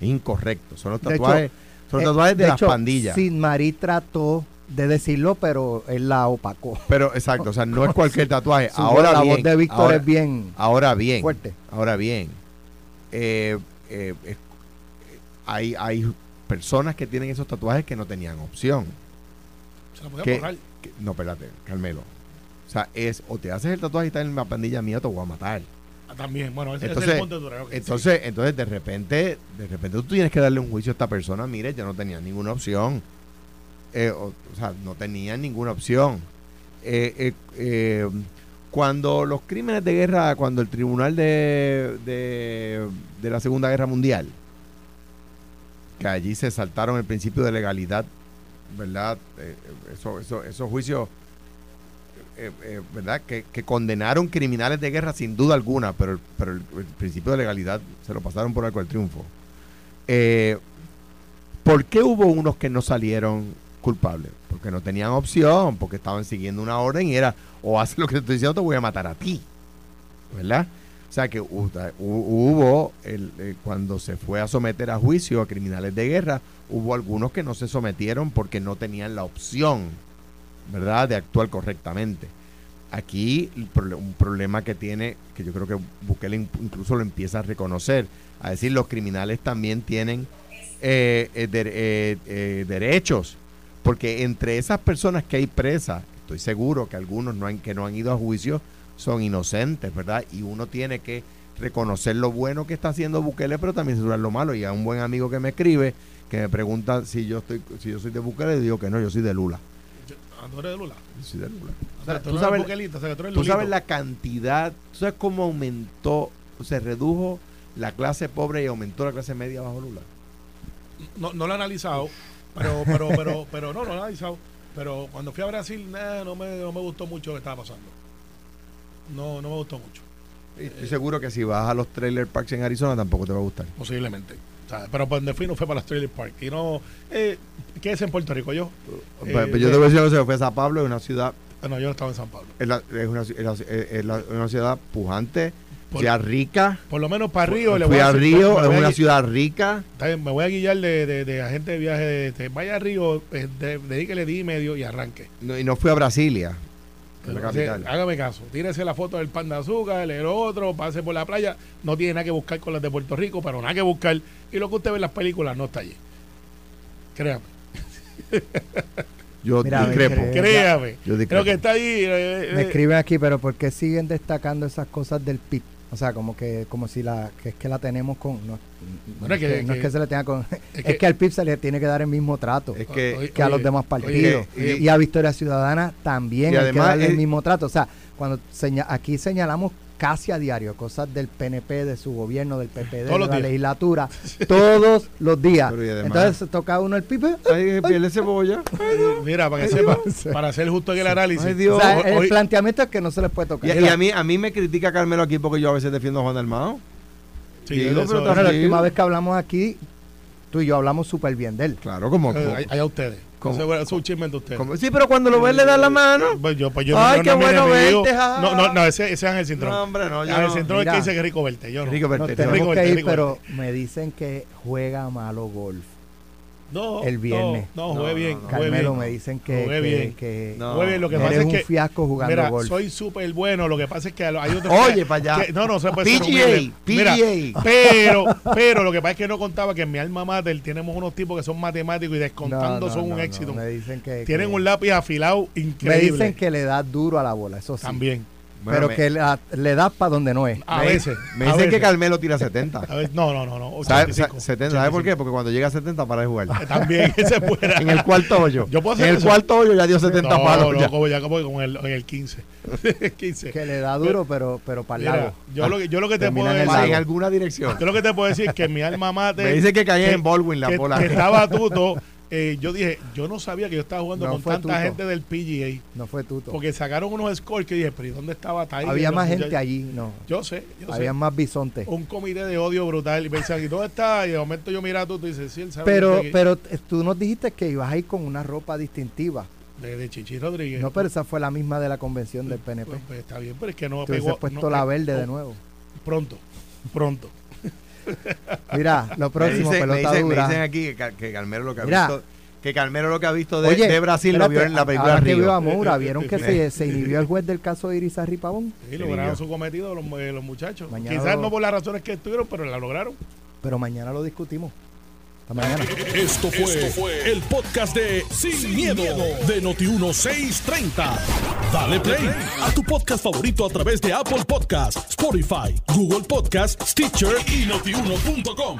es incorrecto, son los De hecho, tatuajes, son los Eh, tatuajes de, las hecho, pandillas. Sin Marí trató de decirlo, pero él la opacó. Pero exacto, o sea, no es (laughs) cualquier tatuaje. Ahora la bien, voz de Víctor ahora- es bien Ahora bien, fuerte. ahora bien, eh, eh, hay, hay personas que tienen esos tatuajes que no tenían opción. Se la podía ¿Qué? borrar. Que- no, espérate, Carmelo. O sea, es o te haces el tatuaje y estás en la pandilla mía, te voy a matar. Ah, También, bueno, ese, ese es Entonces, el punto de sí. entonces, entonces de repente, de repente tú tienes que darle un juicio a esta persona. Mire, yo no tenía ninguna opción. Eh, o, o sea, no tenía ninguna opción. Eh, eh, cuando los crímenes de guerra, cuando el tribunal de, de, la Segunda Guerra Mundial, que allí se saltaron el principio de legalidad, ¿verdad? Eh, eso, esos juicios, eh, eh, ¿verdad? Que, condenaron criminales de guerra sin duda alguna, pero, pero el, el principio de legalidad se lo pasaron por arco del triunfo. Eh, ¿Por qué hubo unos que no salieron culpables? Porque no tenían opción, porque estaban siguiendo una orden y era, o haces lo que te estoy diciendo, te voy a matar a ti. ¿Verdad? O sea que hu- hu- hubo, el, eh, cuando se fue a someter a juicio a criminales de guerra, hubo algunos que no se sometieron porque no tenían la opción, ¿verdad?, de actuar correctamente. Aquí un problema que tiene, que yo creo que Bukele in- incluso lo empieza a reconocer, a decir los criminales también tienen eh, eh, eh, eh, derechos, porque entre esas personas que hay presas, estoy seguro que algunos no han, que no han ido a juicio son inocentes, ¿verdad? Y uno tiene que reconocer lo bueno que está haciendo Bukele, pero también censurar lo malo. Y a un buen amigo que me escribe, que me pregunta si yo estoy, si yo soy de Bukele, le digo que no, yo soy de Lula. Yo- ah, ¿tú eres de Lula? Yo soy de Lula. O O sea, sea, tú, sabes- o sea, tú sabes la cantidad, tú sabes cómo aumentó, se redujo la clase pobre y aumentó la clase media bajo Lula. no, no lo he analizado, pero, pero, pero, pero no, no analizado. Pero cuando fui a Brasil, nah, no, me, no me gustó mucho lo que estaba pasando. No, no me gustó mucho, Y Estoy seguro que si vas a los trailer parks en Arizona tampoco te va a gustar. posiblemente. O sea, pero donde fui no fue para los Trailer Park. Y no, eh, ¿qué es en Puerto Rico? Yo, Pues- Eh, pues yo te voy a decir que se fue a San Pablo, es una ciudad, ah, no, yo no estaba en San Pablo. es, la- es una, es la- es- es la- una ciudad pujante, Por- ciudad rica. Por lo menos para Río. le Fui voy a decir- Río, es una ciudad rica. está bien, me voy a guiar de, de, de agente de viaje. De, de- vaya a Río, eh, de- dedíquele día y medio y arranque. No- y no fui a Brasilia, la hágame caso, tírese la foto del pan de azúcar, el otro, pase por la playa, no tiene nada que buscar con las de Puerto Rico, pero nada que buscar. Y lo que usted ve en las películas no está allí. Créame, (laughs) Yo Mira, discrepo. créame. Yo discrepo. Creo que está allí. eh, Me escriben aquí, pero ¿por qué siguen destacando esas cosas del PIB? O sea, como que como si la que es que la tenemos con no, Bueno, es que- que, no es que se le tenga con es que- que, al PIB se le tiene que dar el mismo trato Es que, Oye, que a los demás partidos oye, y a Victoria Ciudadana también Y hay que darle el mismo trato. O sea, cuando seña- aquí señalamos casi a diario cosas del PNP, de su gobierno, del PPD, Todos de la días. legislatura, (laughs) todos los días. Entonces toca uno el PIB. Ay, piel de cebolla. Mira, para que sepa, para ser justo en el análisis. Ay, Dios. O sea, Hoy- el hoy- planteamiento es que no se les puede tocar. y a mí a mí me critica Carmelo aquí porque yo a veces defiendo a Juan Dalmao. sí, digo, eso- pero la última vez que hablamos aquí, tú y yo hablamos súper bien de él. Claro, como, eh, hay a ustedes. Es un chisme de como- sí, pero cuando lo ves le das la mano. Pues yo, pues yo Ay, no, qué no, no, bueno verte, ja. No, no, no, ese, ese es Ángel Cintrón. No, hombre, no, yo. Cintrón es que dice que es rico verte. Yo no. Rico verte, rico verte, ir, rico pero me dicen que juega malo golf. No, el viernes. No, no, No, jugué no, bien. Carmelo, bien. me dicen que, Jugué que, bien. que No. Jugué bien. Lo que eres pasa es un que. fiasco jugando Mira, golf. soy súper bueno. Lo que pasa es que hay otros. Oye, pa' allá. que- No, no se puede ser PGA, humilde. Mira, PGA. pero, pero lo que pasa es que no contaba que en mi alma mater tenemos unos tipos que son matemáticos y descontando no, son un no, éxito. me dicen que, Tienen que- un lápiz afilado me increíble. dicen que le da duro a la bola, eso sí. También. Pero me- que la- le das para donde no es. A me- veces. Me dicen que. Carmelo tira 70. A veces- no, no, no. no ¿Sabes 85, 70, ¿sabe por qué? Porque cuando llega a 70 para de jugar. 85. (laughs) También, ese fuera. en el cuarto hoyo. Yo puedo hacer en el eso. cuarto hoyo ya dio 70 no, palos. no, ya. como ya como con el, en el 15. 15. (laughs) Que le da duro, pero, pero para el lago. yo, lo que, yo lo que te puedo en decir. En alguna dirección. Yo lo que te puedo decir es que mi alma (laughs) mater. Me dice que caí en Baldwin la bola. que estaba tuto, eh, yo dije, yo no sabía que yo estaba jugando No con tanta Tuto. gente del PGA. No fue tuto. Porque sacaron unos scores que dije, pero ¿y dónde estaba Tiger? Había más gente muchachos? allí, no. Yo sé, yo Había sé. más bisontes. Un comité de odio brutal. Y me decían, ¿y dónde está? Y de momento yo mira a tú y dices, sí, él sabe Pero, que- pero eh, tú nos dijiste que ibas a ir con una ropa distintiva. de, de Chichi Rodríguez. No, pero esa fue la misma de la convención del PNP. Pues, pues, está bien, pero es que no hubieses pegó. puesto no la verde de nuevo. Pronto, pronto. Mira, lo próximo, me, dicen, me pelota dicen- me dura. dicen aquí que, que Calmero lo que ha Mira. visto que Calmero lo que ha visto de, Oye, de Brasil lo vio espérate, en la película ahora que Río. vio a Moura, ¿vieron que (laughs) se, se inhibió el juez del caso de Irizarry Pavón? Sí, lograron su cometido los, eh, los muchachos. Mañana Quizás lo- no por las razones que estuvieron, pero la lograron. Pero mañana lo discutimos. Hasta mañana. Esto fue, el podcast de Sin, miedo, de Noti1630. Dale play a tu podcast favorito a través de Apple Podcasts, Spotify, Google Podcasts, Stitcher y notiuno.com.